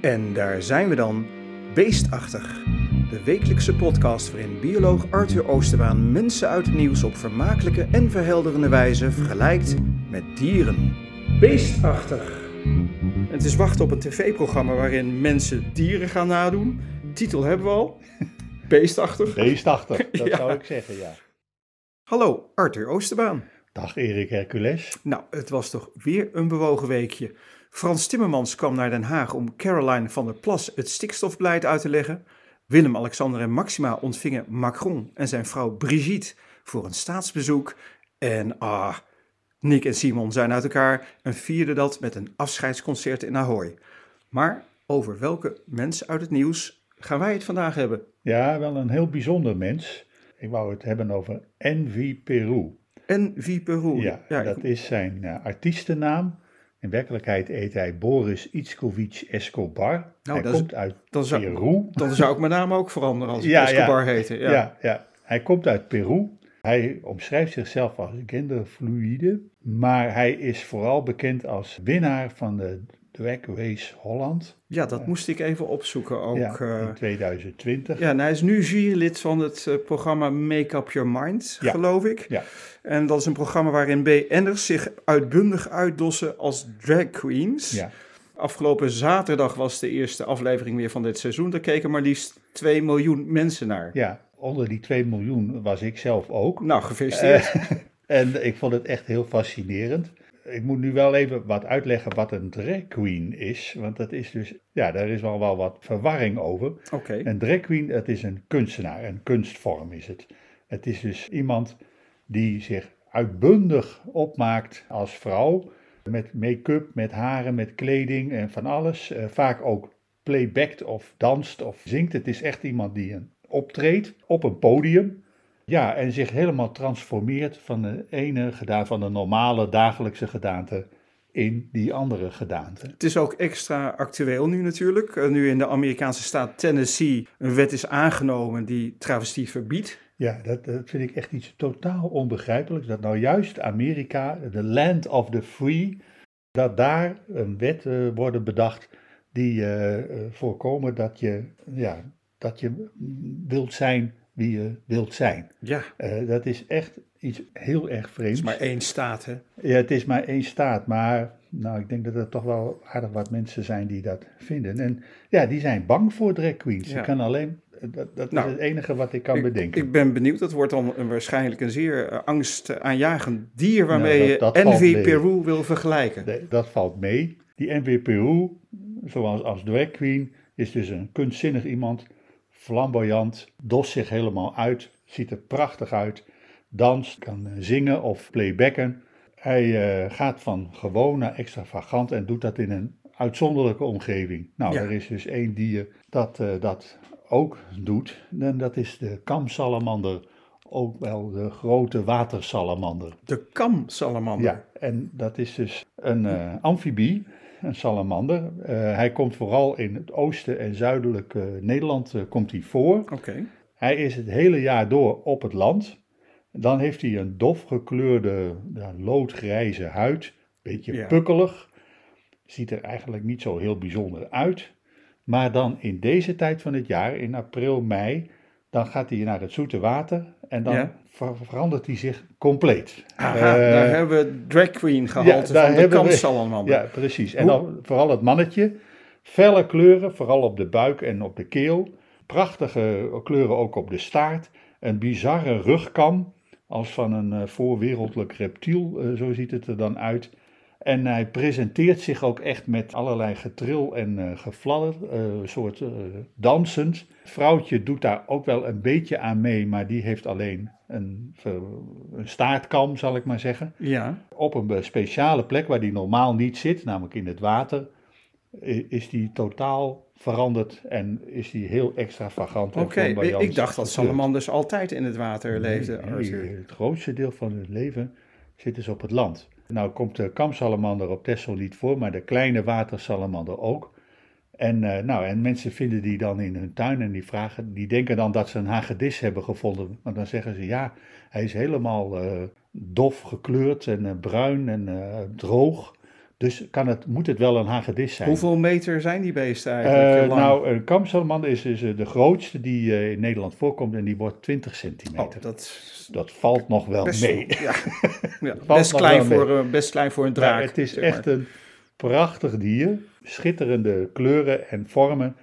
En daar zijn we dan, Beestachtig. De wekelijkse podcast waarin bioloog Arthur Oosterbaan mensen uit het nieuws op vermakelijke en verhelderende wijze vergelijkt met dieren. Beestachtig. Het is wachten op een tv-programma waarin mensen dieren gaan nadoen. Titel hebben we al. Beestachtig. Beestachtig, dat Ja. zou ik zeggen, ja. Hallo, Arthur Oosterbaan. Dag Erik Hercules. Nou, het was toch weer een bewogen weekje. Frans Timmermans kwam naar Den Haag om Caroline van der Plas het stikstofbeleid uit te leggen. Willem-Alexander en Maxima ontvingen Macron en zijn vrouw Brigitte voor een staatsbezoek. En ah, Nick en Simon zijn uit elkaar en vierden dat met een afscheidsconcert in Ahoy. Maar over welke mensen uit het nieuws gaan wij het vandaag hebben? Ja, wel een heel bijzonder mens. Ik wou het hebben over Envy Peru. En Vie Peru. Ja, ja, dat ik- is zijn eh, artiestennaam. In werkelijkheid heet hij Boris Itskovic Escobar. hij dat is- komt uit dan zou- Peru. dan zou ik mijn naam ook veranderen als ik Ja, ja. Escobar heette. Ja. Ja, hij komt uit Peru. Hij omschrijft zichzelf als genderfluïde, maar hij is vooral bekend als winnaar van de Drag Race Holland Ja, dat moest ik even opzoeken ook. ja, eh. in 2020. ja, en hij is nu jurylid van het eh, programma Make Up Your Mind, Ja. geloof ik. Ja. En dat is een programma waarin BN'ers zich uitbundig uitdossen als drag queens. Ja. Afgelopen zaterdag was de eerste aflevering weer van dit seizoen. Daar keken maar liefst 2 miljoen mensen naar. Ja, onder die 2 miljoen was ik zelf ook. Nou, gefeliciteerd. En ik vond het echt heel fascinerend. Ik moet nu wel even wat uitleggen wat een drag queen is. Want dat is dus, ja, daar is wel, wel wat verwarring over. Oké. Een drag queen, dat is een kunstenaar, een kunstvorm is het. Het is dus iemand die zich uitbundig opmaakt als vrouw. Met make-up, met haren, met kleding en van alles. Eh, vaak ook playbackt of danst of zingt. Het is echt iemand die een optreedt op een podium. Ja, en zich helemaal transformeert van de ene gedaante, van de normale dagelijkse gedaante in die andere gedaante. Het is ook extra actueel nu natuurlijk. Eh, Nu in de Amerikaanse staat Tennessee een wet is aangenomen die travestie verbiedt. Ja, dat, dat vind ik echt iets totaal onbegrijpelijks. Dat nou juist Amerika, de land of the free, dat daar een wet eh, worden bedacht die eh, voorkomen dat je, ja, dat je wilt zijn wie je wilt zijn. Ja, Eh, dat is echt iets heel erg het vreemds. is maar één staat, hè? Ja, het is maar één staat, maar nou, ik denk dat er toch wel aardig wat mensen zijn die dat vinden. En ja, die zijn bang voor drag queens. Ja. Je kan alleen, dat, dat Nou, is het enige wat ik kan Ik, bedenken. ik ben benieuwd. Dat wordt dan een, waarschijnlijk een zeer eh, angstaanjagend dier waarmee Nou, dat- dat je mee. Peru wil vergelijken. Nee, dat valt mee. Die NW Peru, zoals als drag queen, is dus een kunstzinnig iemand. Flamboyant, dost zich helemaal uit, ziet er prachtig uit. Danst, kan eh, zingen of playbacken. Hij eh, gaat van gewoon naar extravagant en doet dat in een uitzonderlijke omgeving. Nou, Ja. er is dus één dier dat eh, dat ook doet. En dat is de kamsalamander, ook wel de grote watersalamander. De kamsalamander. Ja, en dat is dus een amfibie, een salamander. Eh, hij komt vooral in het oosten en zuidelijke Nederland eh, komt hij voor. Oké. Hij is het hele jaar door op het land. Dan heeft hij een dof gekleurde ja, loodgrijze huid, beetje Ja. pukkelig. Ziet er eigenlijk niet zo heel bijzonder uit. Maar dan in deze tijd van het jaar, in april, mei, dan gaat hij naar het zoete water en dan Ja. ver- verandert hij zich compleet. Aha, Eh, daar hebben we drag queen gehalte daar van de kamsalamander. ja, precies. En dan vooral het mannetje. Felle kleuren, vooral op de buik en op de keel. Prachtige kleuren ook op de staart. Een bizarre rugkam, als van een eh, voorwereldlijk reptiel, eh, zo ziet het er dan uit. En hij presenteert zich ook echt met allerlei getril en eh gefladder, eh, een soort eh, dansend. Vrouwtje doet daar ook wel een beetje aan mee, maar die heeft alleen een, een staartkam, zal ik maar zeggen Ja. op een speciale plek waar die normaal niet zit, namelijk in het water, is die totaal veranderd en is die heel extravagant. Oké, ik, dacht dat salamanders altijd in het water leefden. Nee, het grootste deel van hun leven zit dus op het land. Nou komt de kamsalamander op Texel niet voor, maar de kleine watersalamander ook. En, eh, nou, en mensen vinden die dan in hun tuin en die, vragen, die denken dan dat ze een hagedis hebben gevonden. Want dan zeggen ze ja, hij is helemaal eh, dof gekleurd en eh, bruin en droog. Dus kan het, moet het wel een hagedis zijn. Hoeveel meter zijn die beesten eigenlijk? Eh, lang? nou, een kamsalamander is, is eh, de grootste die eh, in Nederland voorkomt en die wordt 20 centimeter. oh, dat Dat valt nog wel best, mee. Ja, ja, Valt best, klein voor, best klein voor een Maar draak. het is zeg maar. echt een prachtig dier. Schitterende kleuren en vormen.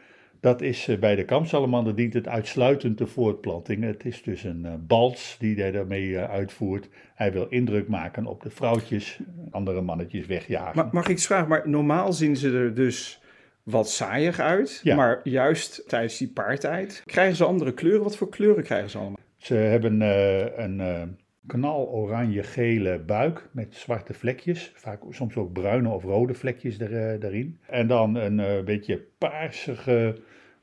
Dat is eh, bij de kamsalamander dient het uitsluitend de voortplanting. Het is dus een eh, bals die hij daarmee eh, uitvoert. Hij wil indruk maken op de vrouwtjes, andere mannetjes wegjagen. Maar, mag ik iets vragen? Maar normaal zien ze er dus wat saaiig uit. Ja. Maar juist tijdens die paartijd krijgen ze andere kleuren. Wat voor kleuren krijgen ze allemaal? Ze hebben een knal-oranje-gele buik met zwarte vlekjes. Vaak soms ook bruine of rode vlekjes er, eh, daarin. En dan een eh, beetje paarsige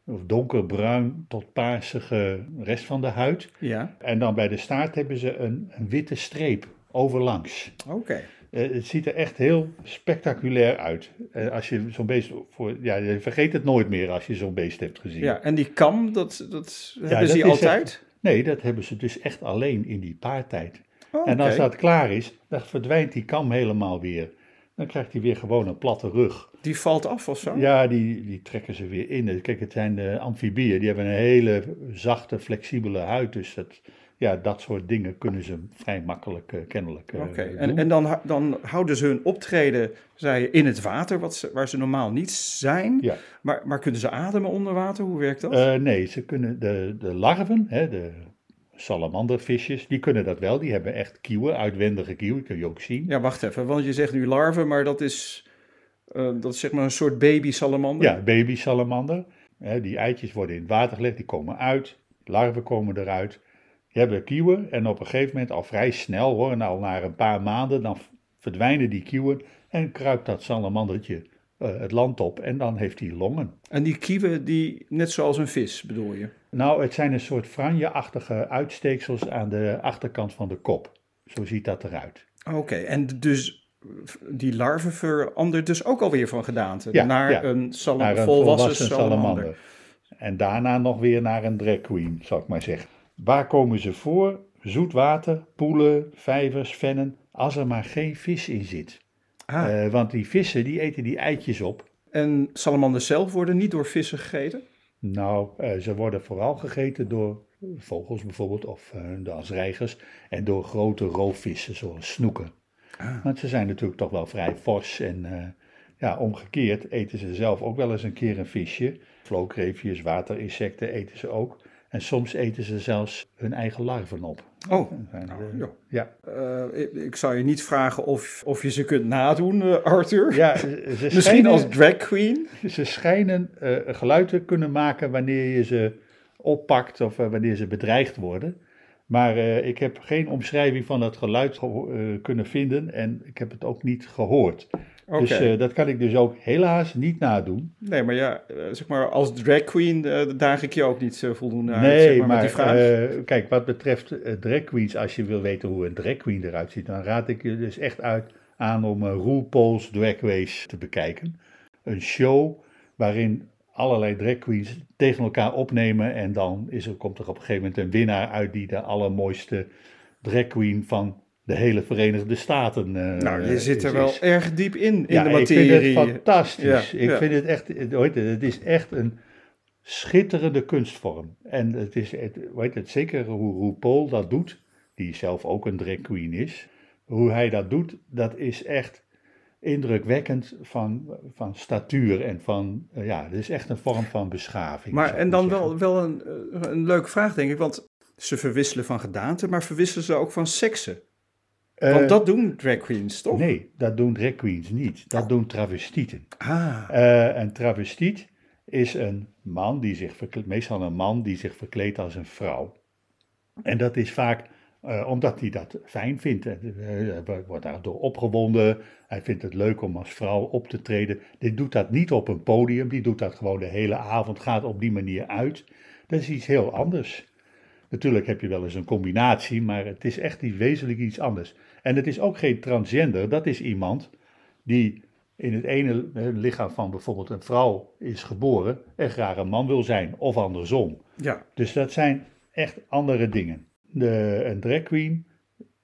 of donkerbruin tot paarsige rest van de huid. Ja, En dan bij de staart hebben ze een, een witte streep overlangs. oké. Eh, het ziet er echt heel spectaculair uit. Als je zo'n beest voor, ja, je vergeet het nooit meer als je zo'n beest hebt gezien. Ja, en die kam, dat, dat hebben dat ze altijd? Nee, dat hebben ze dus echt alleen in die paartijd. Oh, En als dat klaar is, dan verdwijnt die kam helemaal weer. Dan krijgt hij weer gewoon een platte rug. Die valt af of zo? Ja, die, die trekken ze weer in. Kijk, het zijn de amfibieën. Die hebben een hele zachte, flexibele huid. Dus dat, ja, dat soort dingen kunnen ze vrij makkelijk eh, kennelijk eh, doen. en, en dan, dan houden ze hun optreden, zei je, in het water, wat ze, waar ze normaal niet zijn. Ja. Maar, maar kunnen ze ademen onder water? Hoe werkt dat? Eh, nee, ze kunnen de, de larven, hè, de salamandervisjes, die kunnen dat wel. Die hebben echt kieuwen, uitwendige kieuwen, kun je ook zien. ja, wacht even, want je zegt nu larven, maar dat is, dat is zeg maar een soort baby salamander. Ja, baby salamander. Hè, die eitjes worden in het water gelegd, die komen uit. Larven komen eruit. Die hebben kieuwen en op een gegeven moment, al vrij snel hoor, al na een paar maanden, dan verdwijnen die kieuwen en kruipt dat salamandertje eh, het land op en dan heeft hij longen. En die kieven, die, net zoals een vis, bedoel je? Nou, het zijn een soort franje-achtige uitsteeksels aan de achterkant van de kop. Zo ziet dat eruit. Oké, en dus die larve verandert dus ook alweer van gedaante Ja, naar ja. een, sala- Naar een volwassen, salamander. En daarna nog weer naar een drag queen, zou ik maar zeggen. Waar komen ze voor? Zoetwater, poelen, vijvers, vennen, als er maar geen vis in zit. Ah, Eh, want die vissen, die eten die eitjes op. en salamanders zelf worden niet door vissen gegeten? Nou, eh, ze worden vooral gegeten door vogels bijvoorbeeld, of eh, de als reigers, en door grote roofvissen zoals snoeken. Ah. Want ze zijn natuurlijk toch wel vrij fors en ja, omgekeerd eten ze zelf ook wel eens een keer een visje. Vlookreefjes, waterinsecten eten ze ook. En soms eten ze zelfs hun eigen larven op. Oh, nou, ja. ja. Eh, ik, ik zou je niet vragen of, of je ze kunt nadoen, eh, Arthur. ja, ze Misschien schijnen, als drag queen. ze schijnen eh, geluid te kunnen maken wanneer je ze oppakt of wanneer ze bedreigd worden. Maar eh, ik heb geen omschrijving van dat geluid eh, kunnen vinden en ik heb het ook niet gehoord. Dus eh, dat kan ik dus ook helaas niet nadoen. nee, maar ja, zeg maar als drag queen daag ik je ook niet voldoende uit, nee, zeg maar, die vraag. kijk, wat betreft drag queens, als je wil weten hoe een drag queen eruit ziet, dan raad ik je dus echt uit aan om RuPaul's Drag Race te bekijken. Een show waarin allerlei drag queens tegen elkaar opnemen en dan is er, komt er op een gegeven moment een winnaar uit die de allermooiste drag queen van de hele Verenigde Staten uh, nou, je zit er is- wel is. erg diep in, in de materie. ik vind het fantastisch. Ja, ik ja. vind het echt, het- het, is echt een schitterende kunstvorm. En het is, het, heet het, zeker hoe RuPaul dat doet, die zelf ook een drag queen is, hoe hij dat doet, dat is echt indrukwekkend van, van statuur en van, eh, ja, het is echt een vorm van beschaving. Maar en dan zeggen. wel, wel een, eh, een leuke vraag, denk ik, want ze verwisselen van gedaante, maar verwisselen ze ook van seksen? Eh, Want dat doen drag queens, toch? Nee, dat doen drag queens niet. Dat doen travestieten. Ah, Eh, een travestiet is een man die zich verkleedt, meestal een man die zich verkleedt als een vrouw. En dat is vaak eh, omdat hij dat fijn vindt. Eh, Hij wordt daardoor opgewonden. Hij vindt het leuk om als vrouw op te treden. Die doet dat niet op een podium. Die doet dat gewoon de hele avond. Gaat op die manier uit. Dat is iets heel anders. Natuurlijk heb je wel eens een combinatie, maar het is echt iets wezenlijk iets anders. En het is ook geen transgender. Dat is iemand die in het ene eh, lichaam van bijvoorbeeld een vrouw is geboren en graag een man wil zijn, of andersom. ja. Dus dat zijn echt andere dingen. De, een drag queen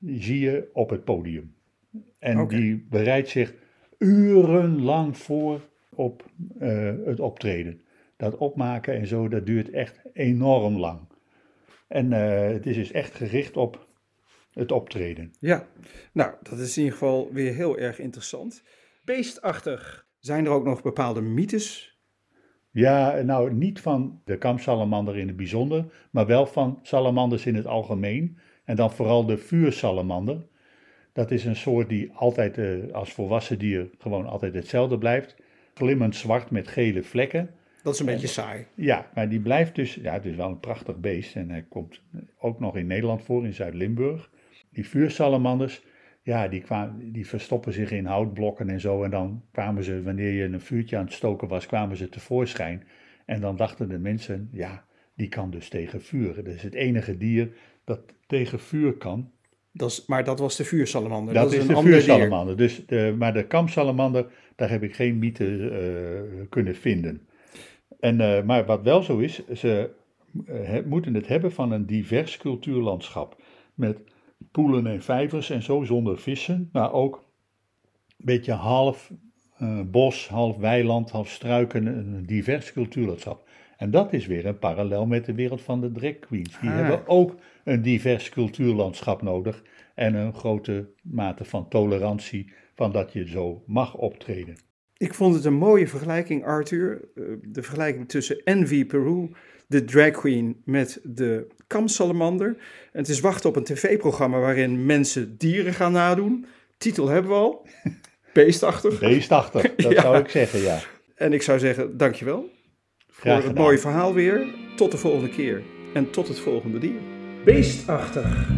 zie je op het podium. En die bereidt zich urenlang voor op eh, het optreden. Dat opmaken en zo, dat duurt echt enorm lang. En eh, het is dus echt gericht op het optreden. Ja, nou, dat is in ieder geval weer heel erg interessant. Beestachtig. Zijn er ook nog bepaalde mythes? Ja, nou niet van de kamsalamander in het bijzonder, maar wel van salamanders in het algemeen. En dan vooral de vuursalamander. Dat is een soort die altijd eh, als volwassen dier gewoon altijd hetzelfde blijft. Glimmend zwart met gele vlekken. Dat is een beetje saai. Ja, maar die blijft dus, ja, het is wel een prachtig beest en hij komt ook nog in Nederland voor, in Zuid-Limburg. Die vuursalamanders, ja, die, kwamen, die verstoppen zich in houtblokken en zo en dan kwamen ze, wanneer je een vuurtje aan het stoken was, kwamen ze tevoorschijn. En dan dachten de mensen, ja, die kan dus tegen vuur. Dat is het enige dier dat tegen vuur kan. Dat is, maar dat was de vuursalamander. Dat, is, een de ander dier. vuursalamander. Dus de, maar de kamsalamander, daar heb ik geen mythe eh, kunnen vinden. En, eh, maar wat wel zo is, ze eh, moeten het hebben van een divers cultuurlandschap. Met poelen en vijvers en zo, zonder vissen. Maar ook een beetje half eh, bos, half weiland, half struiken. Een divers cultuurlandschap. En dat is weer een parallel met de wereld van de drag queens. Die Ah. hebben ook een divers cultuurlandschap nodig. En een grote mate van tolerantie van dat je zo mag optreden. Ik vond het een mooie vergelijking, Arthur. Eh, De vergelijking tussen Envy Peru, de drag queen, met de kamsalamander. En het is wachten op een tv-programma waarin mensen dieren gaan nadoen. Titel hebben we al. Beestachtig. Beestachtig, dat Ja. zou ik zeggen, ja. En ik zou zeggen, dankjewel voor het mooie verhaal weer. Tot de volgende keer. En tot het volgende dier. Beestachtig.